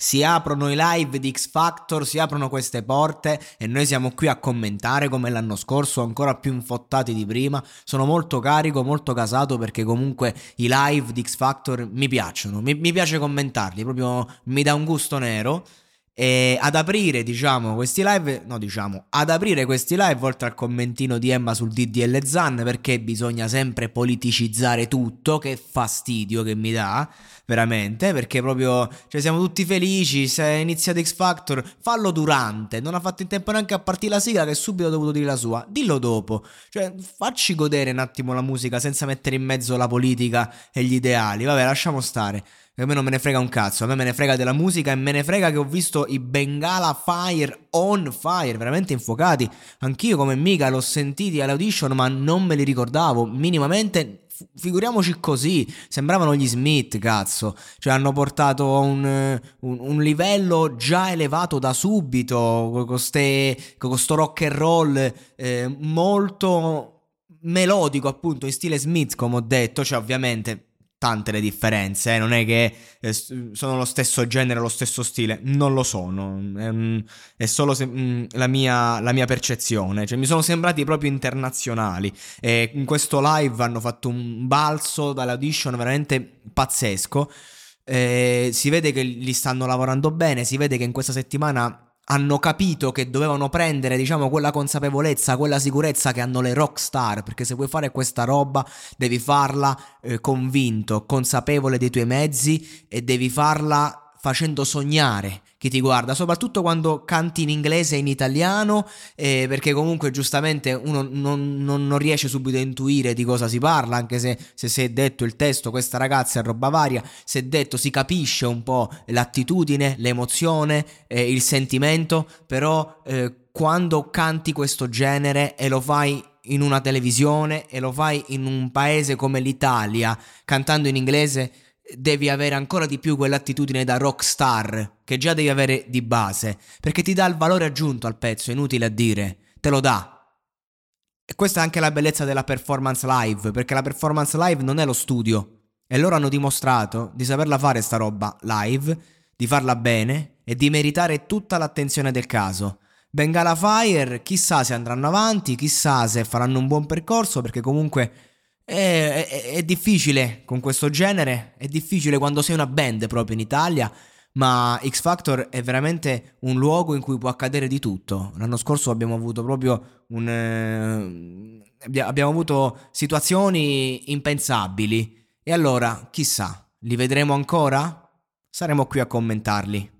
Si aprono i live di X Factor, si aprono queste porte e noi siamo qui a commentare come l'anno scorso, ancora più infottati di prima. Sono molto carico, molto casato perché comunque i live di X Factor mi piacciono, mi, mi piace commentarli, proprio mi dà un gusto nero. E ad aprire, diciamo, questi live, no, diciamo, ad aprire questi live, oltre al commentino di Emma sul DDL Zan, perché bisogna sempre politicizzare tutto, che fastidio che mi dà, veramente, perché proprio, cioè, siamo tutti felici, se è iniziato X Factor, fallo durante, non ha fatto in tempo neanche a partire la sigla, che subito ha dovuto dire la sua, dillo dopo, cioè, facci godere un attimo la musica senza mettere in mezzo la politica e gli ideali, vabbè, lasciamo stare a me non me ne frega un cazzo, a me me ne frega della musica e me ne frega che ho visto i Bengala Fire on fire, veramente infuocati. Anch'io come mica l'ho sentiti all'audition, ma non me li ricordavo minimamente. Figuriamoci così, sembravano gli Smith, cazzo. Cioè, hanno portato un, un, un livello già elevato da subito, con questo rock and roll eh, molto melodico, appunto, in stile Smith, come ho detto. Cioè, ovviamente tante le differenze, eh? non è che eh, sono lo stesso genere, lo stesso stile, non lo sono, è, è solo se, mm, la, mia, la, mia, percezione, cioè mi sono sembrati proprio internazionali. E in questo live hanno fatto un balzo dall'audition veramente pazzesco, eh, si vede che li stanno lavorando bene, si vede che in questa settimana hanno capito che dovevano prendere, diciamo, quella consapevolezza, quella sicurezza che hanno le rock star, perché se vuoi fare questa roba devi farla eh, convinto, consapevole dei tuoi mezzi e devi farla facendo sognare chi ti guarda, soprattutto quando canti in inglese e in italiano, eh, perché comunque giustamente uno non, non, non, riesce subito a intuire di cosa si parla, anche se, se si è detto il testo, questa ragazza è roba varia, si è detto, si capisce un po' l'attitudine, l'emozione, eh, il sentimento, però eh, quando canti questo genere e lo fai in una televisione e lo fai in un paese come l'Italia, cantando in inglese, devi avere ancora di più quell'attitudine da rockstar che già devi avere di base, perché ti dà il valore aggiunto al pezzo, inutile a dire, te lo dà. E questa è anche la bellezza della performance live, perché la performance live non è lo studio. E loro hanno dimostrato di saperla fare sta roba live, di farla bene e di meritare tutta l'attenzione del caso. Bengala Fire, chissà se andranno avanti, chissà se faranno un buon percorso, perché comunque è, è, è, difficile con questo genere, è difficile quando sei una band proprio in Italia, ma X Factor è veramente un luogo in cui può accadere di tutto. L'anno scorso abbiamo avuto proprio un... Eh, abbiamo avuto situazioni impensabili. E allora, chissà, li vedremo ancora? Saremo qui a commentarli.